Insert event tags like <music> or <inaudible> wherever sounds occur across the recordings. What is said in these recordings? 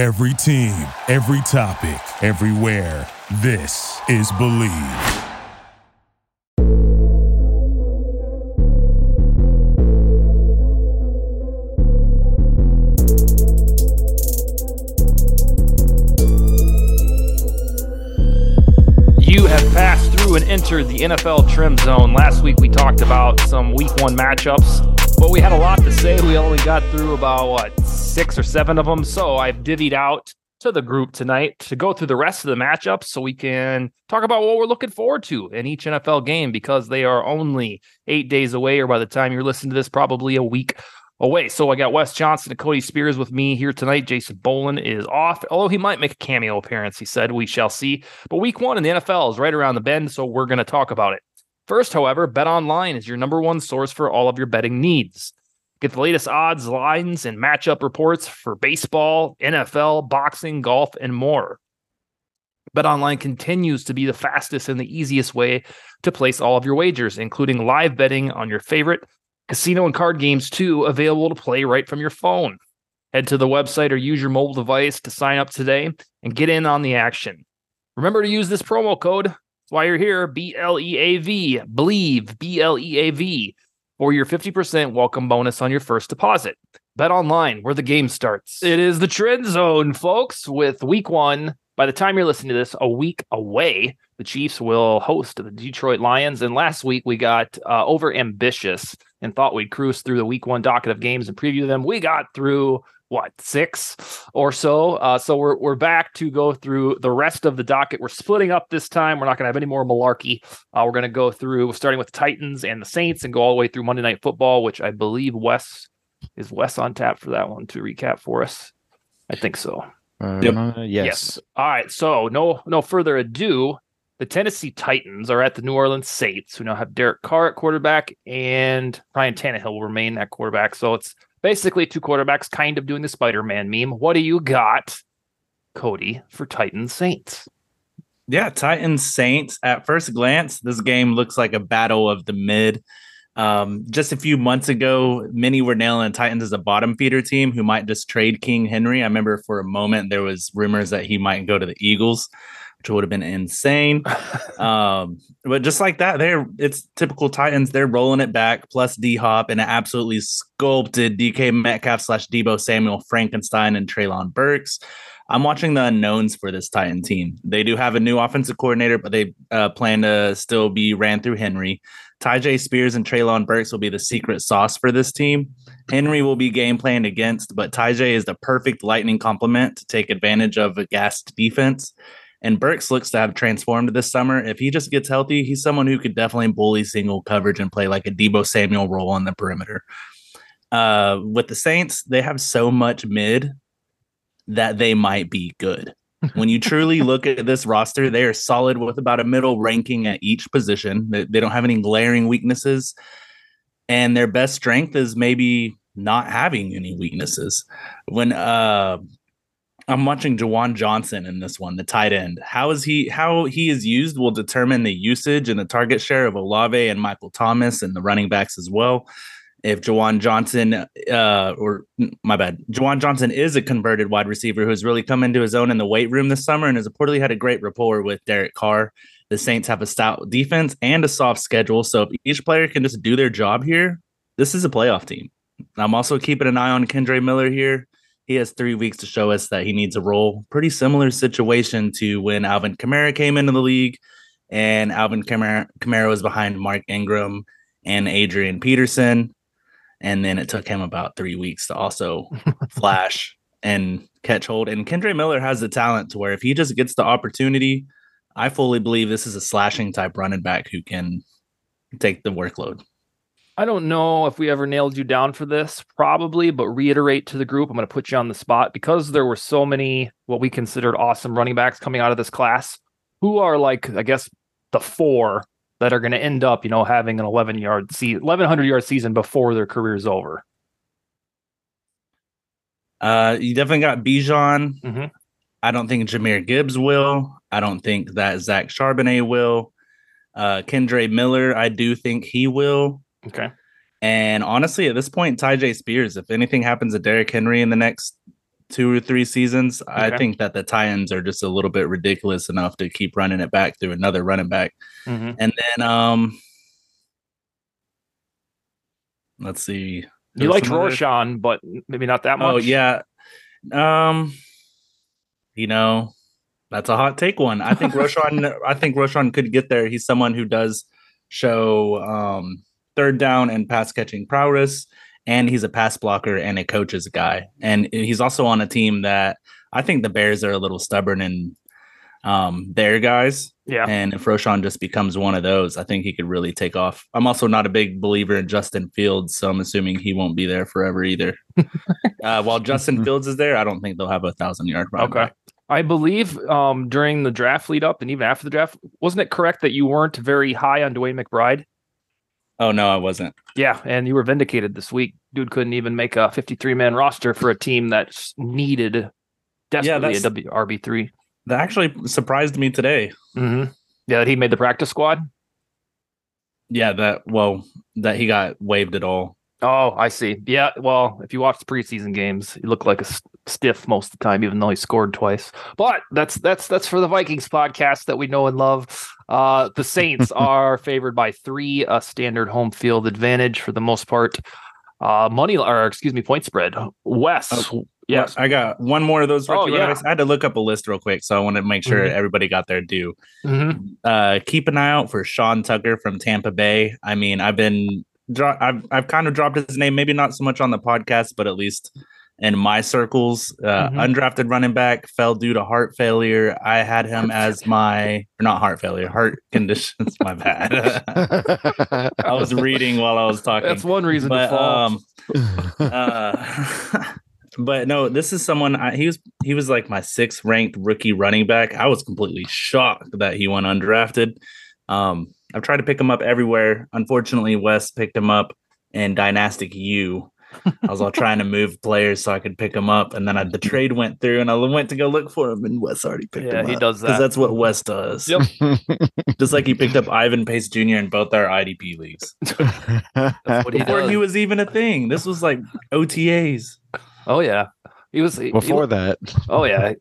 Every team, every topic, everywhere. This is Bleav. You have passed through and entered the NFL trend zone. Last week we talked about some week one matchups, but we had a lot to say. We only got through about, what, six or seven of them. So I've divvied out to the group tonight to go through the rest of the matchups so we can talk about what we're looking forward to in each NFL game because they are only eight days away, or by the time you're listening to this, probably a week away. So I got Wes Johnson and Cody Spears with me here tonight. Jason Boland is off, although he might make a cameo appearance. He said, We shall see. But week one in the NFL is right around the bend, so we're going to talk about it. First, however, BetOnline is your number one source for all of your betting needs. Get the latest odds, lines, and matchup reports for baseball, NFL, boxing, golf, and more. BetOnline continues to be the fastest and the easiest way to place all of your wagers, including live betting on your favorite casino and card games too, available to play right from your phone. Head to the website or use your mobile device to sign up today and get in on the action. Remember to use this promo code. Why you're here. B L E A V. Bleav. B L E A V or your 50% welcome bonus on your first deposit. BetOnline where the game starts. It is the trend zone, folks, with week one. By the time you're listening to this, a week away, the Chiefs will host the Detroit Lions. And last week we got uh, over ambitious and thought we'd cruise through the week one docket of games and preview them. We got through what six or so. Uh, so we're we're back to go through the rest of the docket. We're splitting up this time. We're not going to have any more malarkey. Uh, we're going to go through starting with the Titans and the Saints and go all the way through Monday Night Football, which I believe Wes is Wes on tap for that one to recap for us. I think so. Uh, Yep. yes. Yes. All right. So no no further ado. The Tennessee Titans are at the New Orleans Saints, who now have Derek Carr at quarterback and Ryan Tannehill will remain at quarterback. So it's basically two quarterbacks kind of doing the Spider-Man meme. What do you got, Cody, for Titans Saints? Yeah, Titans Saints. At first glance, this game looks like a battle of the mid. Um, just a few months ago, many were nailing Titans as a bottom feeder team who might just trade King Henry. I remember for a moment there was rumors that he might go to the Eagles, which would have been insane. <laughs> um, but just like that, they're it's typical Titans. They're rolling it back, plus D Hop and an absolutely sculpted DK Metcalf slash Deebo Samuel Frankenstein and Treylon Burks. I'm watching the unknowns for this Titan team. They do have a new offensive coordinator, but they uh, plan to still be ran through Henry. Tyjae Spears and Treylon Burks will be the secret sauce for this team. Henry will be game planned against, but Tyjae is the perfect lightning complement to take advantage of a gassed defense. And Burks looks to have transformed this summer. If he just gets healthy, he's someone who could definitely bully single coverage and play like a Deebo Samuel role on the perimeter. Uh, with the Saints, they have so much mid that they might be good. <laughs> when you truly look at this roster, they are solid with about a middle ranking at each position. They, they don't have any glaring weaknesses. And their best strength is maybe not having any weaknesses. When uh I'm watching Juwan Johnson in this one, the tight end. How is he how he is used will determine the usage and the target share of Olave and Michael Thomas and the running backs as well if Juwan Johnson, uh, or my bad, Juwan Johnson is a converted wide receiver who's really come into his own in the weight room this summer and has reportedly had a great rapport with Derek Carr. The Saints have a stout defense and a soft schedule. So if each player can just do their job here, this is a playoff team. I'm also keeping an eye on Kendre Miller here. He has three weeks to show us that he needs a role. Pretty similar situation to when Alvin Kamara came into the league and Alvin Kamara, Kamara was behind Mark Ingram and Adrian Peterson and then it took him about three weeks to also <laughs> flash and catch hold. And Kendre Miller has the talent to where if he just gets the opportunity, I fully believe this is a slashing type running back who can take the workload. I don't know if we ever nailed you down for this, probably, but reiterate to the group. I'm going to put you on the spot because there were so many what we considered awesome running backs coming out of this class who are like, I guess, the four that are going to end up, you know, having an 11 yard season, 1100 yard season before their career's over. Uh, you definitely got Bijan. Mm-hmm. I don't think Jahmyr Gibbs will. I don't think that Zach Charbonnet will. Uh, Kendre Miller, I do think he will. Okay. And honestly, at this point, Tyjae Spears, if anything happens to Derrick Henry in the next two or three seasons. I think that the Titans are just a little bit ridiculous enough to keep running it back through another running back. Mhm. And then um let's see. You liked Roschon, but maybe not that much. Oh yeah. Um you know, that's a hot take one. I think <laughs> Roschon I think Roschon could get there. He's someone who does show um third down and pass catching prowess and he's a pass blocker and a coach's guy. And he's also on a team that I think the Bears are a little stubborn and um their guys. Yeah. And if Roschon just becomes one of those, I think he could really take off. I'm also not a big believer in Justin Fields, so I'm assuming he won't be there forever either. <laughs> uh, while Justin <laughs> Fields is there, I don't think they'll have a thousand yard run. Okay. I believe um, during the draft lead up and even after the draft, wasn't it correct that you weren't very high on DeWayne McBride? Oh no, I wasn't. Yeah, and you were vindicated this week. Dude couldn't even make a 53 man roster for a team that needed desperately that's- a W RB three. That actually surprised me today. Mm-hmm. Yeah, that he made the practice squad. Yeah, that well, that he got waived at all. Oh, I see. Yeah, well, if you watch the preseason games, he looked like a s- stiff most of the time, even though he scored twice. But that's that's that's for the Vikings podcast that we know and love. Uh, the Saints <laughs> are favored by three, a standard home field advantage for the most part. Uh, money or excuse me, point spread. Wes, yes, I got one more of those. Oh, yeah. running. I had to look up a list real quick, so I wanted to make sure Mhm. everybody got their due. Mhm. Uh, keep an eye out for Sean Tucker from Tampa Bay. I mean, I've been dro- I've I've kind of dropped his name, maybe not so much on the podcast, but at least in my circles. Uh, Mhm. Undrafted running back fell due to heart failure. I had him as my or not heart failure, heart <laughs> conditions. my bad. <laughs> I was reading while I was talking. that's one reason to but fall. um, <laughs> uh, but no, this is someone I, he was he was like my sixth ranked rookie running back. I was completely shocked that he went undrafted. Um, I've tried to pick him up everywhere. Unfortunately, Wes picked him up in Dynastic U. I was all trying to move players so I could pick him up, and then I, the mm-hmm. trade went through, and I went to go look for him, and Wes already picked Yeah, him he up. does that. because that's what Wes does. Yep. <laughs> Just like he picked up <laughs> Ivan Pace Jr. in both our IDP leagues <laughs> he before does. he was even a thing. This was like OTAs. oh yeah, he was he- Before that, Oh yeah.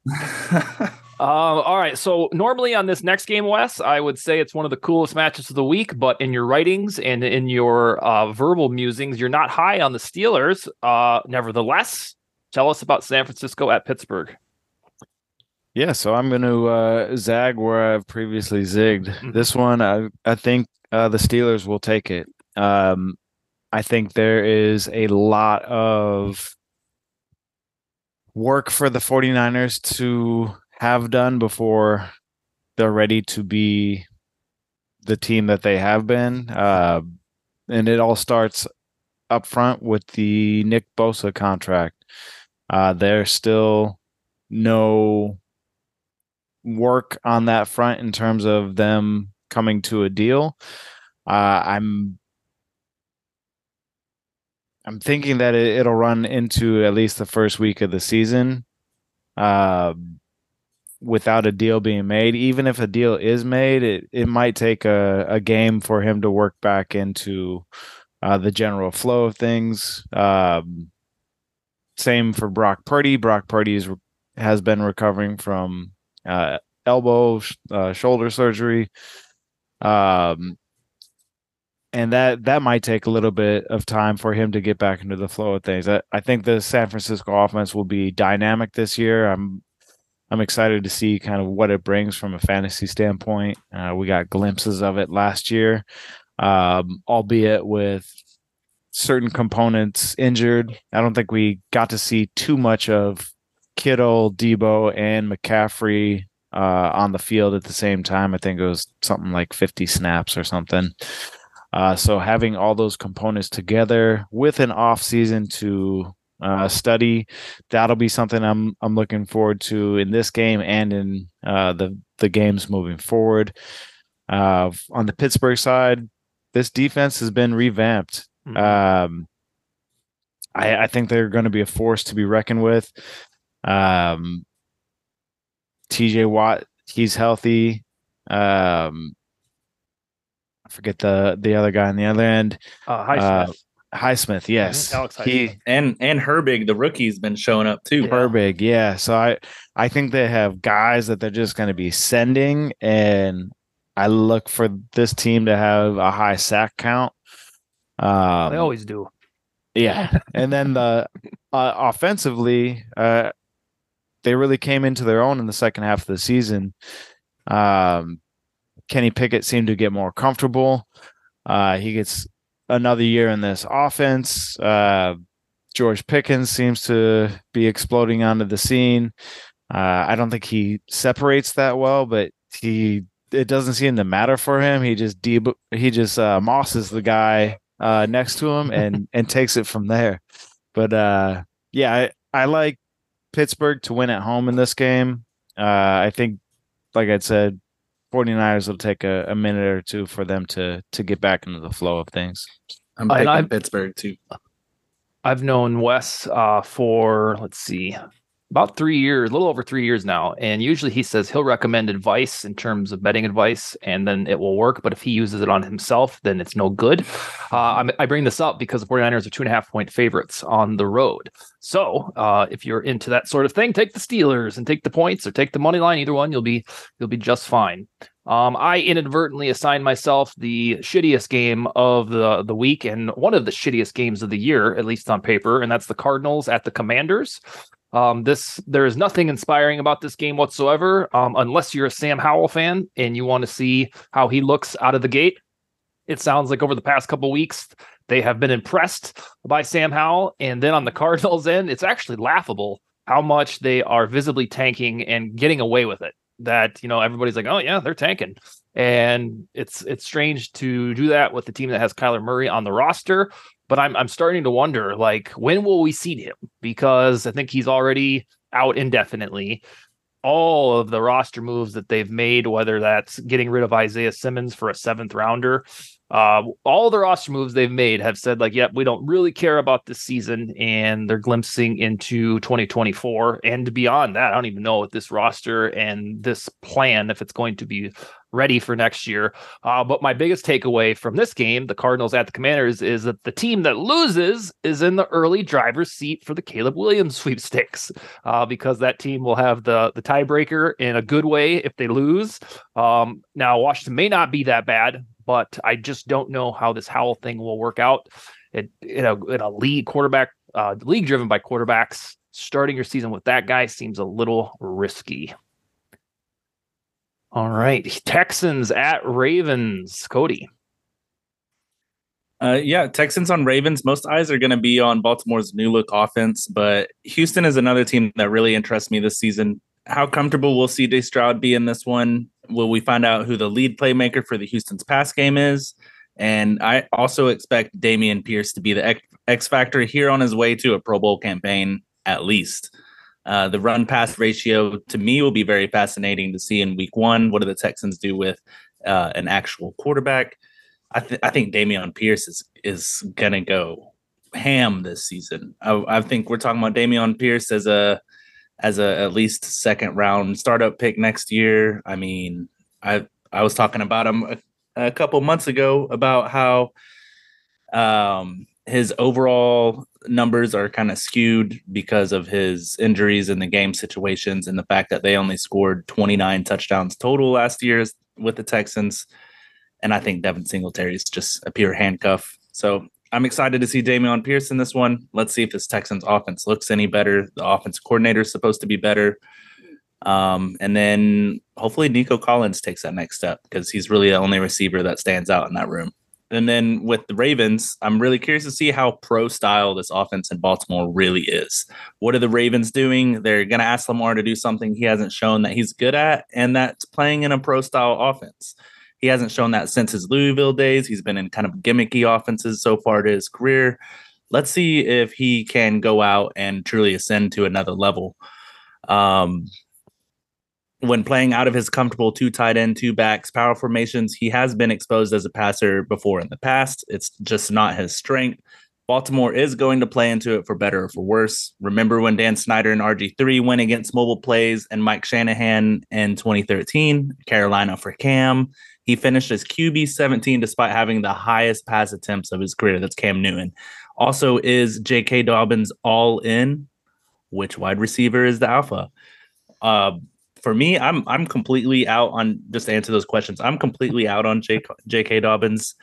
Um, all right. So normally on this next game, Wes, I would say it's one of the coolest matches of the week. But in your writings and in your uh, verbal musings, you're not high on the Steelers. Uh, nevertheless, tell us about San Francisco at Pittsburgh. yeah. So I'm going to uh, zag where I've previously zigged. Mhm. This one, I I think uh, the Steelers will take it. Um, I think there is a lot of work for the 49ers to have done before they're ready to be the team that they have been. Uh, and it all starts up front with the Nick Bosa contract. Uh, there's still no work on that front in terms of them coming to a deal. Uh, I'm I'm thinking that it, it'll run into at least the first week of the season, uh, without a deal being made. Even if a deal is made, it, it might take a, a game for him to work back into uh, the general flow of things. Um, same for Brock Purdy. Brock Purdy is, has been recovering from uh, elbow, sh- uh, shoulder surgery. Um, and that that might take a little bit of time for him to get back into the flow of things. I, I think the San Francisco offense will be dynamic this year. I'm I'm excited to see kind of what it brings from a fantasy standpoint. Uh, we got glimpses of it last year, um, albeit with certain components injured. I don't think we got to see too much of Kittle, Deebo, and McCaffrey uh, on the field at the same time. I think it was something like 50 snaps or something. Uh, so having all those components together with an off season to uh, study, that'll be something I'm I'm looking forward to in this game and in uh, the the games moving forward. Uh, on the Pittsburgh side, this defense has been revamped. Um, I, I think they're going to be a force to be reckoned with. Um, TJ Watt, he's healthy. Um, I forget the the other guy on the other end. Uh, Uh, Highsmith. Highsmith, yes. Alex he and and Herbig, the rookie's been showing up too. Yeah. Herbig, yeah. So I I think they have guys that they're just going to be sending, and I look for this team to have a high sack count. Um, they always do. Yeah, and then the <laughs> uh, offensively, uh, they really came into their own in the second half of the season. Um, Kenny Pickett seemed to get more comfortable. Uh, he gets another year in this offense. Uh, George Pickens seems to be exploding onto the scene. Uh, I don't think he separates that well, but he it doesn't seem to matter for him. He just deb- he just uh, mosses the guy uh, next to him and <laughs> and takes it from there. But uh, yeah, I, I like Pittsburgh to win at home in this game. Uh, I think, like I said, 49ers will take a, a minute or two for them to to get back into the flow of things. I'm And picking Pittsburgh too. I've known Wes uh, for let's see, about three years, a little over three years now. And usually he says he'll recommend advice in terms of betting advice, and then it will work. But if he uses it on himself, then it's no good. Uh, I bring this up because the 49ers are two and a half point favorites on the road. So uh, if you're into that sort of thing, take the Steelers and take the points or take the money line. Either one, you'll be you'll be just fine. Um, I inadvertently assigned myself the shittiest game of the the week and one of the shittiest games of the year, at least on paper, and that's the Cardinals at the Commanders. Um, this there is nothing inspiring about this game whatsoever, um, unless you're a Sam Howell fan and you want to see how he looks out of the gate. It sounds like over the past couple weeks they have been impressed by Sam Howell, and then on the <laughs> Cardinals end, it's actually laughable how much they are visibly tanking and getting away with it that you know everybody's like, oh yeah, they're tanking, and it's it's strange to do that with the team that has Kyler Murray on the roster. But I'm I'm starting to wonder, like, when will we see him? Because I think he's already out indefinitely. All of the roster moves that they've made, whether that's getting rid of Isaiah Simmons for a seventh rounder, uh, all the roster moves they've made have said like, yep, we don't really care about this season, and they're glimpsing into 2024 and beyond that. I don't even know what this roster and this plan if it's going to be ready for next year. Uh, but my biggest takeaway from this game, the Cardinals at the Commanders, is that the team that loses is in the early driver's seat for the Caleb Williams <laughs> sweepstakes, uh, because that team will have the the tiebreaker in a good way if they lose. Um, now Washington may not be that bad, but I just don't know how this Howell thing will work out. It in a in a league quarterback uh, league driven by quarterbacks. Starting your season with that guy seems a little risky. All right, Texans at Ravens. Cody. Uh, yeah, Texans on Ravens. Most eyes are going to be on Baltimore's new look offense, but Houston is another team that really interests me this season. How comfortable will CJ Stroud be in this one? Will we find out who the lead playmaker for the Houston's pass game is? And I also expect Dameon Pierce to be the X, X factor here on his way to a Pro Bowl campaign, at least. Uh, the run pass ratio to me will be very fascinating to see in week one. What do the Texans do with uh, an actual quarterback? I, th- I think Dameon Pierce is is gonna go ham this season. I, I think we're talking about Dameon Pierce as a as a at least second round startup pick next year. I mean, I I was talking about him a, a couple months ago about how um his overall numbers are kind of skewed because of his injuries in the game situations and the fact that they only scored 29 touchdowns total last year with the Texans. And I think Devin Singletary is just a pure handcuff. So I'm excited to see Dameon Pierce in this one. Let's see if this Texans offense looks any better. The offense coordinator is supposed to be better. Um, and then hopefully Nico Collins takes that next step because he's really the only receiver that stands out in that room. And then with the Ravens, I'm really curious to see how pro style this offense in Baltimore really is. What are the Ravens doing? They're going to ask Lamar to do something he hasn't shown that he's good at, and that's playing in a pro style offense. He hasn't shown that since his Louisville days. He's been in kind of gimmicky offenses so far to his career. Let's see if he can go out and truly ascend to another level. Um, when playing out of his comfortable two tight end, two backs, power formations, he has been exposed as a passer before in the past. It's just not his strength. Baltimore is going to play into it for better or for worse. Remember when Dan Snyder and RG3 went against mobile plays and Mike Shanahan in 2013, Carolina for Cam. He finished as QB 17 despite having the highest pass attempts of his career. That's Cam Newton. Also, is J.K. Dobbins all in? Which wide receiver is the alpha? Uh, for me, I'm I'm completely out on just to answer those questions. I'm completely out on J, J.K. Dobbins.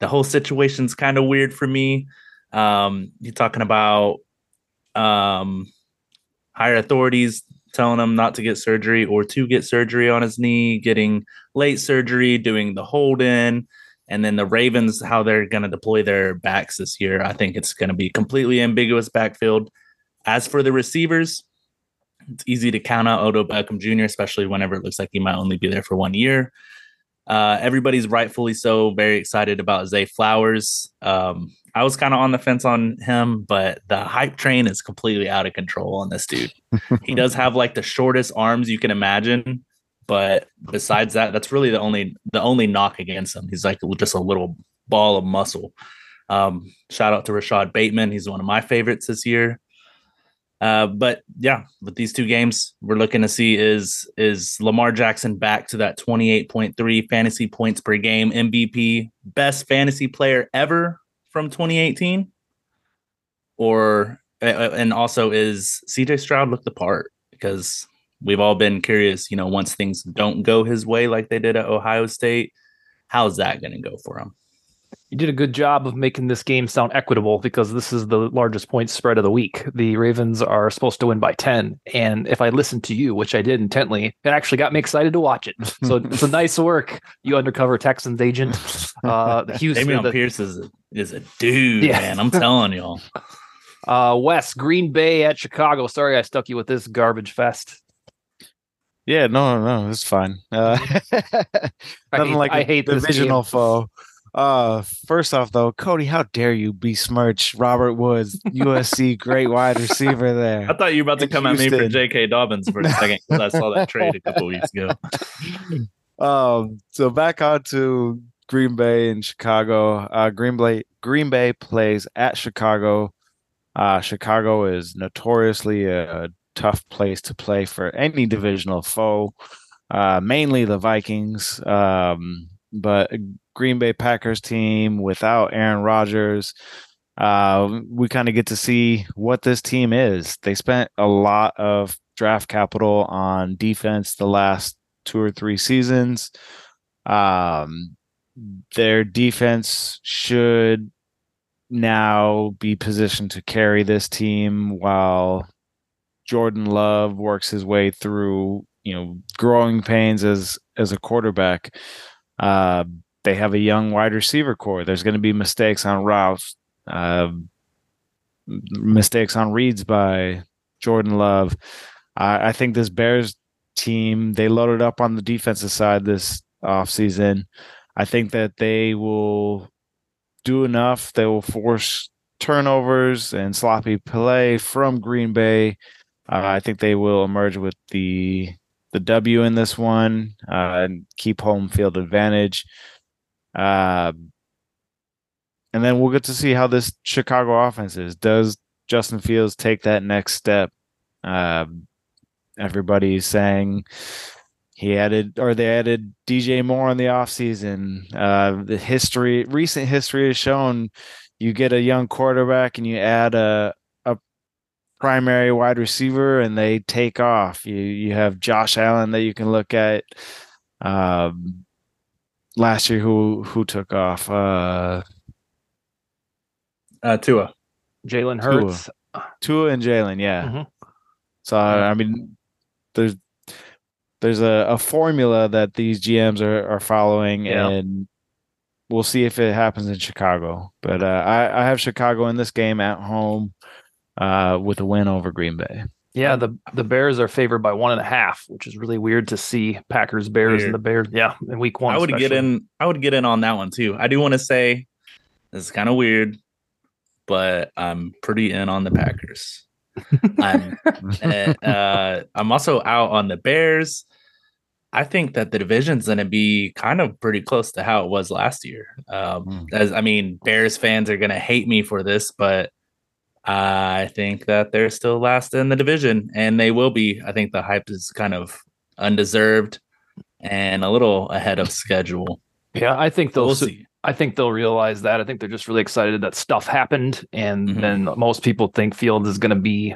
The whole situation's kind of weird for me. Um, you're talking about um, higher authorities telling him not to get surgery or to get surgery on his knee, getting late surgery, doing the hold in, and then the Ravens, how they're going to deploy their backs this year. I think it's going to be completely ambiguous backfield. As for the receivers, it's easy to count out Odell Beckham Jr., especially whenever it looks like he might only be there for one year. Uh, everybody's rightfully so very excited about Zay Flowers. Um, I was kind of on the fence on him, but the hype train is completely out of control on this dude. <laughs> he does have like the shortest arms you can imagine, but besides that, that's really the only the only knock against him. He's like just a little ball of muscle. Um, shout out to Rashod Bateman. He's one of my favorites this year. Uh, but yeah, with these two games, we're looking to see is is Lamar Jackson back to that 28.3 fantasy points per game MVP, best fantasy player ever from 2018? Or and also is CJ Stroud look the part because we've all been curious, you know, once things don't go his way like they did at Ohio State, how's that going to go for him? You did a good job of making this game sound equitable because this is the largest point spread of the week. The Ravens are supposed to win by 10. And if I listened to you, which I did intently, it actually got me excited to watch it. <laughs> So it's <laughs> a nice work, you undercover Texans agent. <laughs> Uh, Houston. Dameon the, Pierce is a, is a dude, yeah. man. I'm telling y'all. Uh, Wes, Green Bay at Chicago. Sorry I stuck you with this garbage fest. Yeah, no, no, it's fine. Uh, nothing hate, like I hate divisional foe. Uh, first off, though, Cody, how dare you besmirch Robert Woods, USC great wide receiver there? I thought you were about to come Houston. at me for J.K. Dobbins for a second because I saw that trade a couple weeks ago. <laughs> Um, so back on to Green Bay and Chicago. Uh, Green Bay Green Bay plays at Chicago. Uh, Chicago is notoriously a, a tough place to play for any divisional foe. Uh, mainly the Vikings. Um, but Green Bay Packers team without Aaron Rodgers. Uh, we kind of get to see what this team is. They spent a lot of draft capital on defense the last two or three seasons. Um, their defense should now be positioned to carry this team while Jordan Love works his way through, you know, growing pains as as a quarterback. Uh, they have a young wide receiver core. There's going to be mistakes on routes, uh, mistakes on reads by Jordan Love. I, I think this Bears team they loaded up on the defensive side this offseason. I think that they will do enough. They will force turnovers and sloppy play from Green Bay. Uh, I think they will emerge with the the W in this one uh, and keep home field advantage. Uh, and then we'll get to see how this Chicago offense is. Does Justin Fields take that next step? Uh, everybody's saying he added or they added DJ Moore in the offseason. Uh, the history, recent history has shown you get a young quarterback and you add a primary wide receiver and they take off. You you have Josh Allen that you can look at. Um, last year who who took off? Uh, uh Tua, Jalen Hurts, Tua, Tua and Jalen. Yeah. Mm-hmm. So I mean, there's there's a, a formula that these GMs are are following, yeah. and we'll see if it happens in Chicago. But uh, I I have Chicago in this game at home, uh, with a win over Green Bay. Yeah, the the Bears are favored by one and a half, which is really weird to see. Packers, Bears, weird. and the Bears. Yeah, in week one. I would especially. get in. I would get in on that one too. I do want to say this is kind of weird, but I'm pretty in on the Packers. <laughs> I'm eh, uh, I'm also out on the Bears. I think that the division's going to be kind of pretty close to how it was last year. Um, mm. As I mean, Bears fans are going to hate me for this, but I think that they're still last in the division, and they will be. I think the hype is kind of undeserved and a little ahead of schedule. Yeah, I think they'll we'll see. I think they'll realize that. I think they're just really excited that stuff happened, and Mhm. then most people think Fields is going to be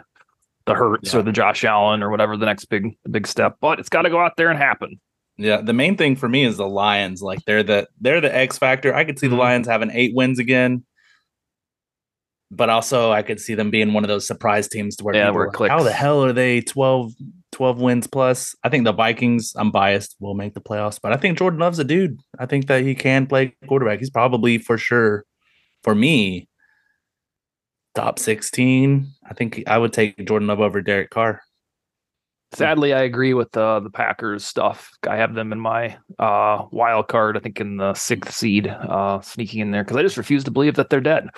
the Hurts Yeah. or the Josh Allen or whatever the next big big step. But it's got to go out there and happen. Yeah, the main thing for me is the Lions. Like they're the they're the X factor. I could see the Mhm. Lions having eight wins again, but also I could see them being one of those surprise teams to where Yeah, where like, how the hell are they 12, 12 wins plus? I think the Vikings. I'm biased. Will make the playoffs, but I think Jordan Love's a dude. I think that he can play quarterback. He's probably for sure for me top sixteen. I think I would take Jordan Love over Derek Carr. Sadly, I agree with the the Packers stuff. I have them in my uh, wild card. I think in the sixth seed, uh, sneaking in there because I just refuse to believe that they're dead.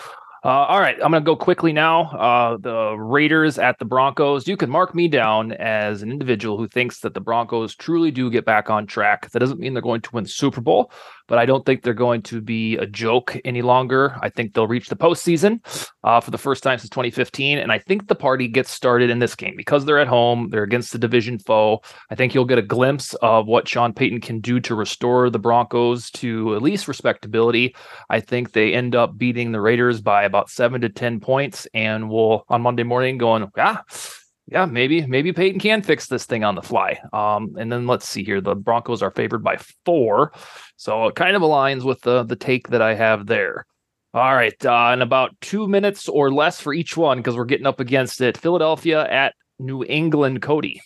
Uh, all right, I'm going to go quickly now. Uh, the Raiders at the Broncos. You can mark me down as an individual who thinks that the Broncos truly do get back on track. That doesn't mean they're going to win the Super Bowl, but I don't think they're going to be a joke any longer. I think they'll reach the postseason uh, for the first time since 2015, and I think the party gets started in this game because they're at home. They're against the division foe. I think you'll get a glimpse of what Sean Payton can do to restore the Broncos to at least respectability. I think they end up beating the Raiders by about seven to 10 points. And we'll on Monday morning going, yeah, yeah, maybe, maybe Payton can fix this thing on the fly. Um, and then let's see here. The Broncos are favored by four. So it kind of aligns with the the take that I have there. All right. Uh, in about two minutes or less for each one, because we're getting up against it. Philadelphia at New England, Cody.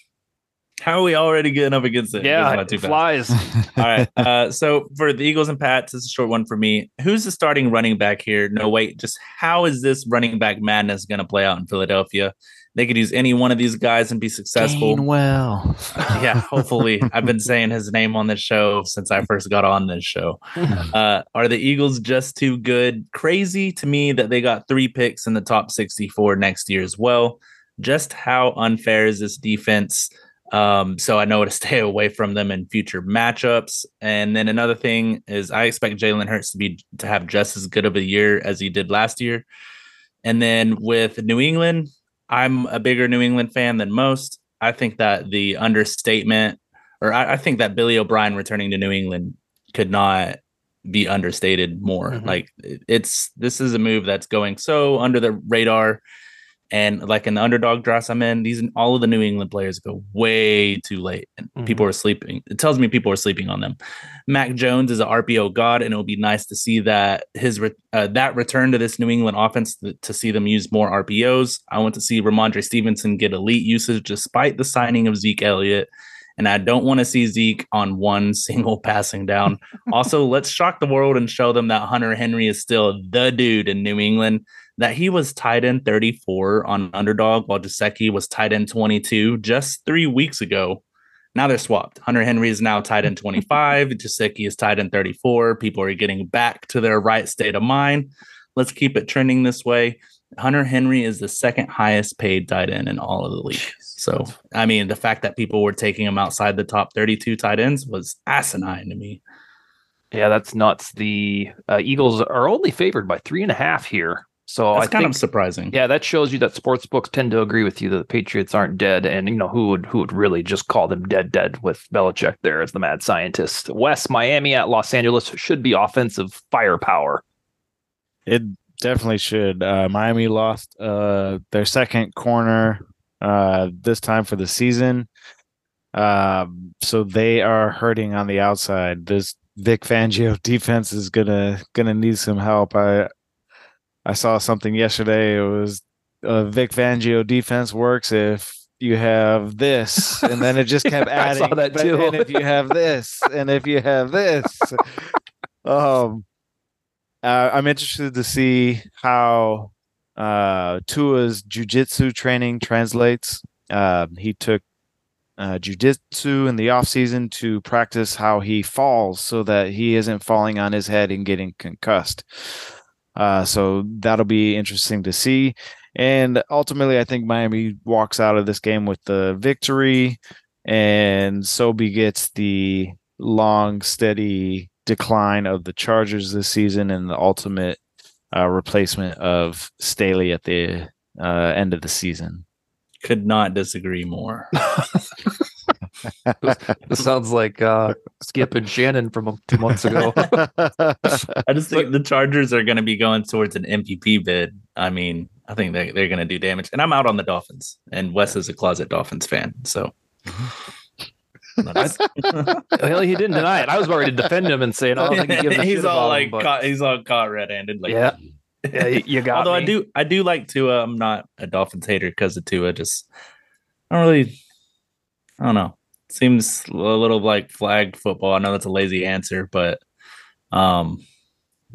How are we already getting up against it? Yeah, It's not too it fast. flies. <laughs> All right. Uh, so for the Eagles and Pats, this is a short one for me. Who's the starting running back here? No, wait. Just how is this running back madness going to play out in Philadelphia? They could use any one of these guys and be successful. well. <laughs> yeah, hopefully. I've been saying his name on this show since I first got on this show. <laughs> Uh, are the Eagles just too good? Crazy to me that they got three picks in the top 64 next year as well. Just how unfair is this defense? Um, so I know to <laughs> stay away from them in future matchups. And then another thing is I expect Jalen Hurts to be to have just as good of a year as he did last year. And then with New England, I'm a bigger New England fan than most. I think that the understatement, or I, I think that Billy O'Brien returning to New England could not be understated more. Mhm. Like it's this is a move that's going so under the radar. And like in the underdog drafts I'm in, these all of the New England players go way too late, and Mhm. people are sleeping. It tells me people are sleeping on them. Mac Jones is a RPO god, and it will be nice to see that his re- uh, that return to this New England offense th- to see them use more RPOs. I want to see Rhamondre Stevenson get elite usage despite the signing of Zeke Elliott. And I don't want to see Zeke on one <laughs> single passing down. also, let's shock the world and show them that Hunter Henry is still the dude in New England. That he was tight end 34 on underdog while Gesicki was tight end 22 just three weeks ago. Now they're swapped. Hunter Henry is now tight end 25. <laughs> Gesicki is tight end 34. People are getting back to their right state of mind. Let's keep it trending this way. Hunter Henry is the second highest paid tight end in all of the league. So, I mean, the fact that people were taking him outside the top 32 tight ends was asinine to me. Yeah, that's nuts. The uh, Eagles are only favored by three and a half here. So That's I kind think, of surprising. yeah, that shows you that sports books tend to agree with you that the Patriots aren't dead, and you know who would who would really just call them dead, dead with Belichick there as the mad scientist. Wes Miami at Los Angeles should be offensive firepower. It definitely should. Uh, Miami lost uh, their second corner uh, this time for the season. Um, so they are hurting on the outside. This Vic Fangio <laughs> defense is gonna gonna need some help. I I saw something yesterday. It was uh, Vic Fangio defense works if you have this, and then it just <laughs> kept I adding. saw that too." And if you have this, and if you have this, <laughs> um, uh, I'm interested to see how uh, Tua's jujitsu training translates. Uh, he took uh, jujitsu in the off season to practice how he falls, so that he isn't falling on his head and getting concussed. Uh, so that'll be interesting to see. And ultimately, I think Miami walks out of this game with the victory, and so begets the long, steady decline of the Chargers this season and the ultimate uh, replacement of Staley at the uh, end of the season. Could not disagree more. <laughs> this sounds like uh, Skip and Shannon from two months ago. <laughs> <laughs> I just think the Chargers are going to be going towards an MVP bid. I mean, I think they, they're going to do damage. And I'm out on the Dolphins, and Wes is a closet Dolphins fan. So. Hell, <laughs> he didn't deny it. I was ready to defend him and say, "No, I think he he's all like, him, but... caught, he's all caught red-handed." Like, yeah, yeah, you got. Although me. I do, I do like Tua. I'm not a Dolphins hater because of Tua. Just, I don't really, I don't know. Seems a little like flag football. I know that's a lazy answer, but um,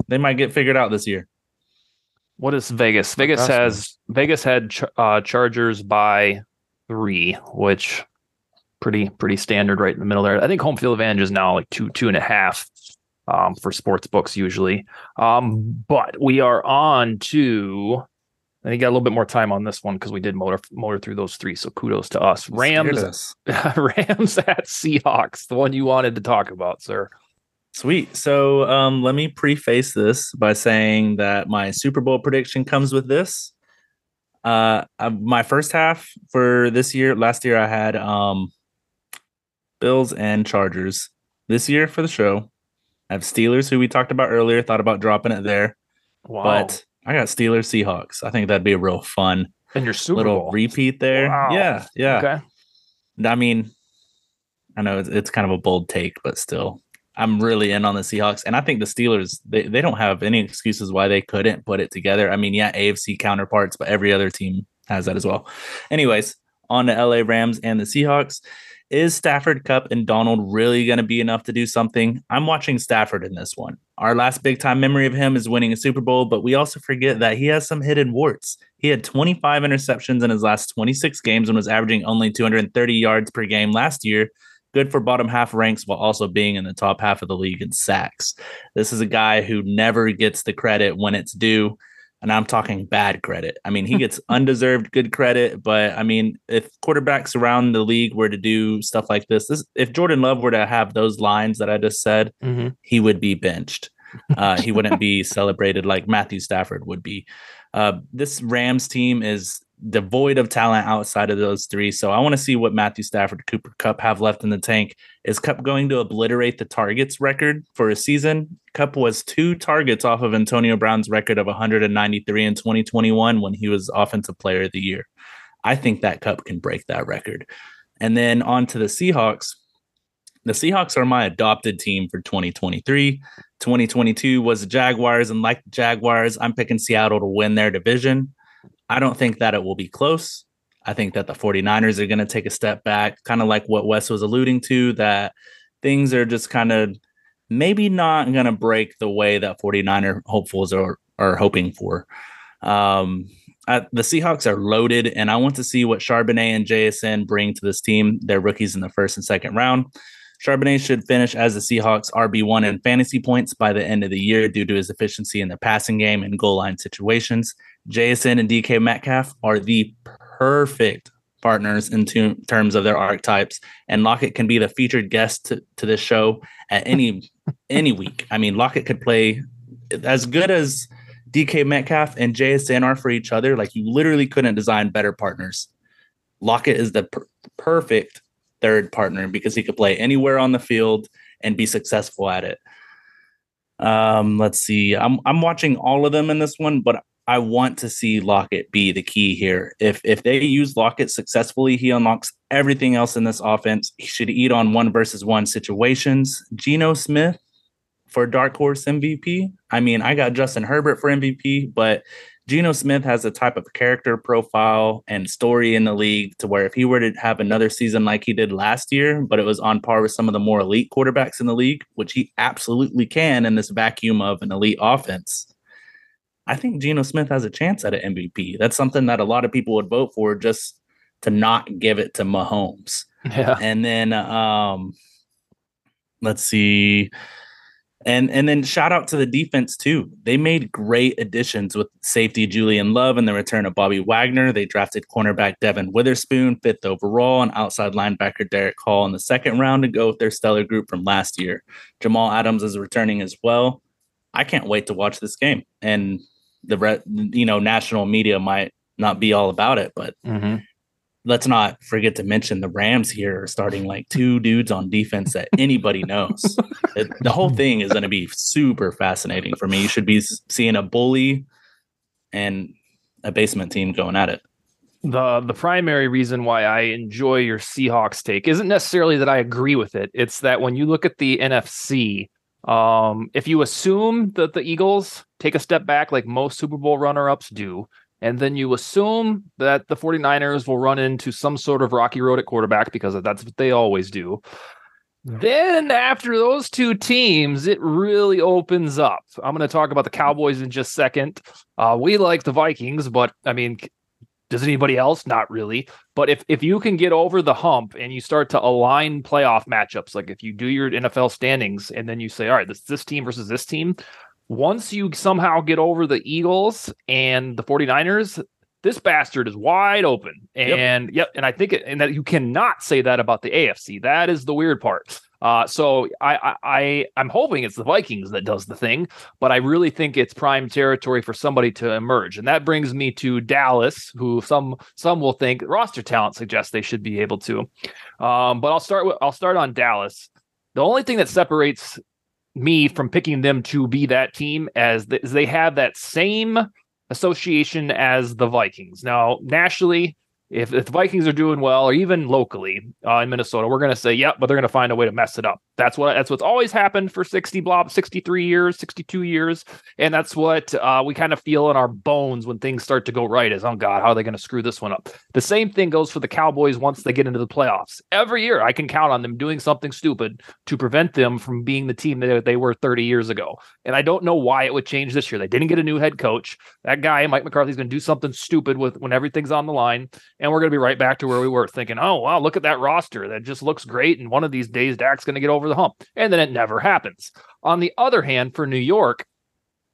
they might get figured out this year. What is Vegas? Vegas has Vegas had uh, Chargers by three, which pretty pretty standard right in the middle there. I think home field advantage is now like two two and a half um, for sports books usually. Um, but we are on to. I think got a little bit more time on this one because we did motor motor through those three. So kudos to us. Rams, us. <laughs> Rams at Seahawks, the one you wanted to talk about, sir. Sweet. So um, let me preface this by saying that my Super Bowl prediction comes with this. Uh, uh, my first half for this year, last year I had um, Bills and Chargers. This year for the show, I have Steelers, who we talked about earlier. Thought about dropping it there, wow. but I got Steelers Seahawks. I think that'd be a real fun and your Super little Bowl. repeat there. Wow. Yeah, yeah. Okay. I mean, I know it's, it's kind of a bold take, but still, I'm really in on the Seahawks, and I think the Steelers they, they don't have any excuses why they couldn't put it together. I mean, yeah, AFC counterparts, but every other team has that as well. Anyways, on the LA Rams and the Seahawks. Is Stafford Kupp and Donald really going to be enough to do something? I'm watching Stafford in this one. Our last big time memory of him is winning a Super Bowl, but we also forget that he has some hidden warts. He had 25 interceptions in his last 26 games and was averaging only 230 yards per game last year good for bottom half ranks while also being in the top half of the league in sacks. This is a guy who never gets the credit when it's due. And I'm talking bad credit. I mean, he <laughs> gets undeserved good credit, but I mean, if quarterbacks around the league were to do stuff like this, this if Jordan Love were to have those lines that I just said, mm-hmm. he would be benched. Uh, he wouldn't be <laughs> celebrated like Matthew Stafford would be. Uh, this Rams team is devoid of talent outside of those three. So I want to see what Matthew Stafford, Cooper Kupp have left in the tank. Is Kupp going to obliterate the targets record for a season? Kupp was two targets off of Antonio Brown's record of 193 in 2021 when he was Offensive Player of the Year. I think that Kupp can break that record. And then on to the Seahawks. The Seahawks are my adopted team for 2023. 2022 was the Jaguars, and like the Jaguars, I'm picking Seattle to win their division. I don't think that it will be close. I think that the 49ers are going to take a step back, kind of like what Wes was alluding to, that things are just kind of maybe not going to break the way that 49er hopefuls are, are hoping for. Um, the Seahawks are loaded, and I want to see what Charbonnet and JSN bring to this team. They're rookies in the first and second round. Charbonnet should finish as the Seahawks RB1 in fantasy points by the end of the year due to his efficiency in the passing game and goal line situations. JSN and DK Metcalf are the perfect partners in t- terms of their archetypes, and Lockett can be the featured guest to, to this show at any <laughs> any week. I mean, Lockett could play as good as DK Metcalf and JSN are for each other. Like you literally couldn't design better partners. Lockett is the per- perfect third partner because he could play anywhere on the field and be successful at it. Um, let's see. I'm I'm watching all of them in this one, but I want to see Lockett be the key here. If if they use Lockett successfully, he unlocks everything else in this offense. He should eat on one versus one situations. Geno Smith for dark horse MVP. I mean, I got Justin Herbert for MVP, but Geno Smith has a type of character profile and story in the league to where if he were to have another season like he did last year, but it was on par with some of the more elite quarterbacks in the league, which he absolutely can in this vacuum of an elite offense I think Geno Smith has a chance at an MVP. That's something that a lot of people would vote for just to not give it to Mahomes. Yeah. And then um let's see. And and then shout out to the defense too. They made great additions with safety Julian Love and the return of Bobby Wagner. They drafted cornerback Devon Witherspoon, fifth overall, and outside linebacker Derick Hall in the second round to go with their stellar group from last year. Jamal Adams is returning as well. I can't wait to watch this game. And the re- you know national media might not be all about it, but mm-hmm. let's not forget to mention the Rams here are starting like two dudes on defense that anybody knows. <laughs> it, the whole thing is going to be super fascinating for me. You should be seeing a bully and a basement team going at it. The the primary reason why I enjoy your Seahawks take isn't necessarily that I agree with it. It's that when you look at the NFC, um, if you assume that the Eagles take a step back like most Super Bowl runner-ups do, and then you assume that the 49ers will run into some sort of rocky road at quarterback because that's what they always do. Then after those two teams, it really opens up. I'm going to talk about the Cowboys in just a second. Uh, we like the Vikings, but I mean, does anybody else? Not really. But if if you can get over the hump and you start to align playoff matchups, like if you do your NFL standings and then you say, all right, this this team versus this team, once you somehow get over the Eagles and the 49ers, this bastard is wide open. And yep, yep and I think it, and that you cannot say that about the AFC. That is the weird part. Uh, so I, I I'm hoping it's the Vikings that does the thing, but I really think it's prime territory for somebody to emerge, and that brings me to Dallas, who some some will think roster talent suggests they should be able to. Um, but I'll start with I'll start on Dallas. The only thing that separates me from picking them to be that team as they have that same association as the Vikings. Now, nationally, if, if the Vikings are doing well, or even locally uh, in Minnesota, we're going to say, yep, but they're going to find a way to mess it up. That's what that's what's always happened for 60 blob, 63 years, 62 years. And that's what uh, we kind of feel in our bones when things start to go right is, oh God, how are they going to screw this one up? The same thing goes for the Cowboys once they get into the playoffs. Every year I can count on them doing something stupid to prevent them from being the team that they were 30 years ago. And I don't know why it would change this year. They didn't get a new head coach. That guy, Mike McCarthy, is going to do something stupid with when everything's on the line. And we're going to be right back to where we were thinking, oh, wow, look at that roster. That just looks great. And one of these days, Dak's going to get over the hump. And then it never happens. On the other hand, for New York,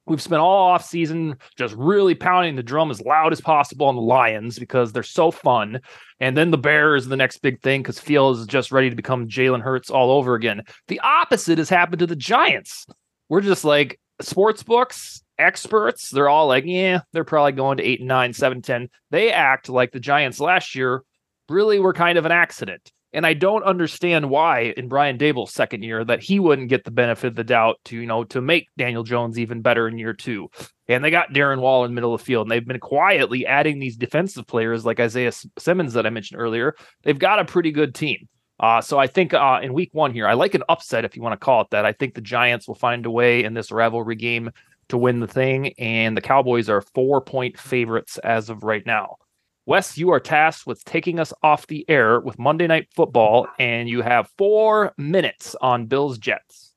We've spent all off season just really pounding the drum as loud as possible on the Lions because they're so fun. And then the Bears, the next big thing, because Fields is just ready to become Jalen Hurts all over again. The opposite has happened to the Giants. We're just like sports books, experts, they're all like, yeah, they're probably going to eight and nine, seven, 10. They act like the Giants last year really were kind of an accident. And I don't understand why in Brian Daboll's second year that he wouldn't get the benefit of the doubt to, you know, to make Daniel Jones even better in year two. And they got Darren Waller in the middle of the field. And they've been quietly adding these defensive players like Isaiah Simmons that I mentioned earlier. They've got a pretty good team. Uh, so I think uh, in week one here, I like an upset if you want to call it that. I think the Giants will find a way in this rivalry game to win the thing. And the Cowboys are four point favorites as of right now. Wes, you are tasked with taking us off the air with Monday Night Football, and you have four minutes on Bills Jets.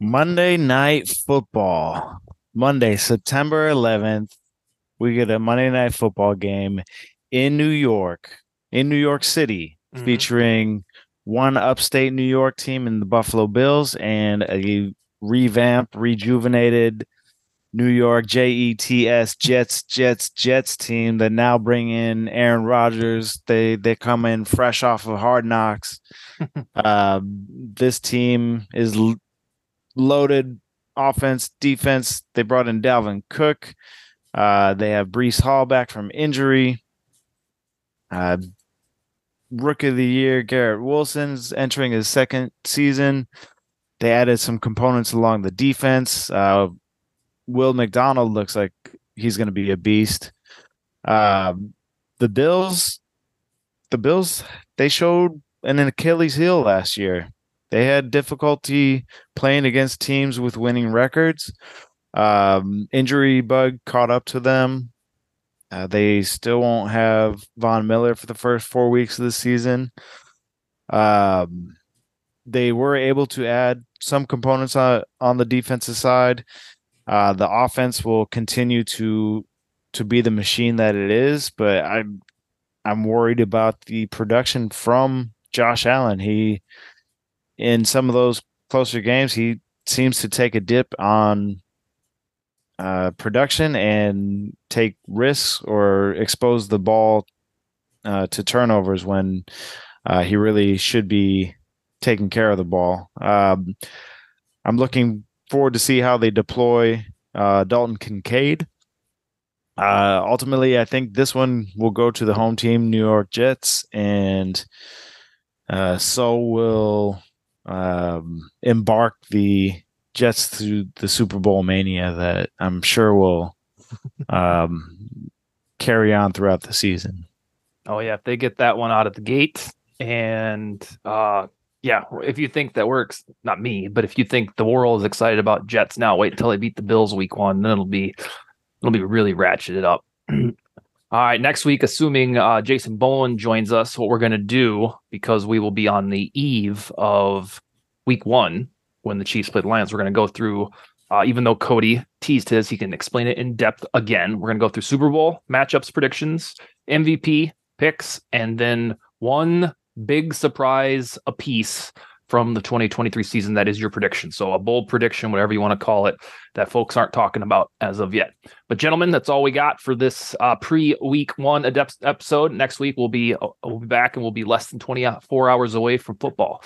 Monday Night Football. Monday, September 11th, we get a Monday Night Football game in New York, in New York City, mm-hmm. featuring one upstate New York team in the Buffalo Bills and a revamped, rejuvenated New York Jets Jets Jets Jets team that now bring in Aaron Rodgers. They they come in fresh off of Hard Knocks. uh, <laughs> this team is l- loaded offense, defense. They brought in Dalvin Cook. Uh, they have Breece Hall back from injury. Uh, Rookie of the Year Garrett Wilson's entering his second season. They added some components along the defense. Uh, Will McDonald looks like he's going to be a beast. Um, the Bills, the Bills, they showed an Achilles heel last year. They had difficulty playing against teams with winning records. Um, injury bug caught up to them. Uh, they still won't have Von Miller for the first four weeks of the season. Um, they were able to add some components on, on the defensive side. Uh, the offense will continue to to be the machine that it is, but I'm I'm worried about the production from Josh Allen. He in some of those closer games, he seems to take a dip on uh, production and take risks or expose the ball uh, to turnovers when uh, he really should be taking care of the ball. Um, I'm looking forward to see how they deploy uh, Dalton Kincaid. uh, ultimately, I think this one will go to the home team, New York Jets, and uh, so will um, embark the Jets through the Super Bowl mania that I'm sure will <laughs> um, carry on throughout the season. Oh yeah, if they get that one out of the gate, and uh, yeah, if you think that works, not me, but if you think the world is excited about Jets now, wait until they beat the Bills week one, then it'll be it'll be really ratcheted up. <clears throat> All right, next week, assuming uh, Jason Bowen joins us, what we're going to do because we will be on the eve of week one when the Chiefs play the Lions, we're going to go through. Uh, even though Cody teased his, he can explain it in depth again. We're going to go through Super Bowl matchups, predictions, MVP picks, and then one big surprise a piece from the 2023 season that is your prediction. So a bold prediction, whatever you want to call it, that folks aren't talking about as of yet. But gentlemen, that's all we got for this uh, pre-week one adept episode. Next week we'll be uh, we'll be back and we'll be less than 24 hours away from football.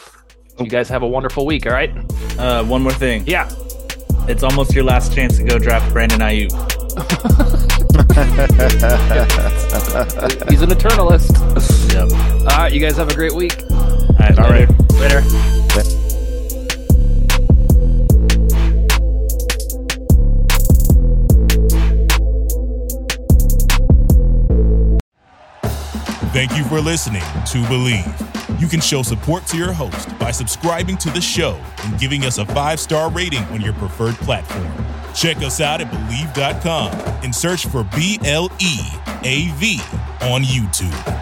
You guys have a wonderful week. All right. Uh, one more thing. Yeah. It's almost your last chance to go draft Brandon Aiyuk. <laughs> He's an eternalist. <laughs> Yep. All right. You guys have a great week. All right. All later. right. Later. Thank you for listening to Bleav. You can show support to your host by subscribing to the show and giving us a five star rating on your preferred platform. Check us out at Bleav.com and search for B L E A V on YouTube.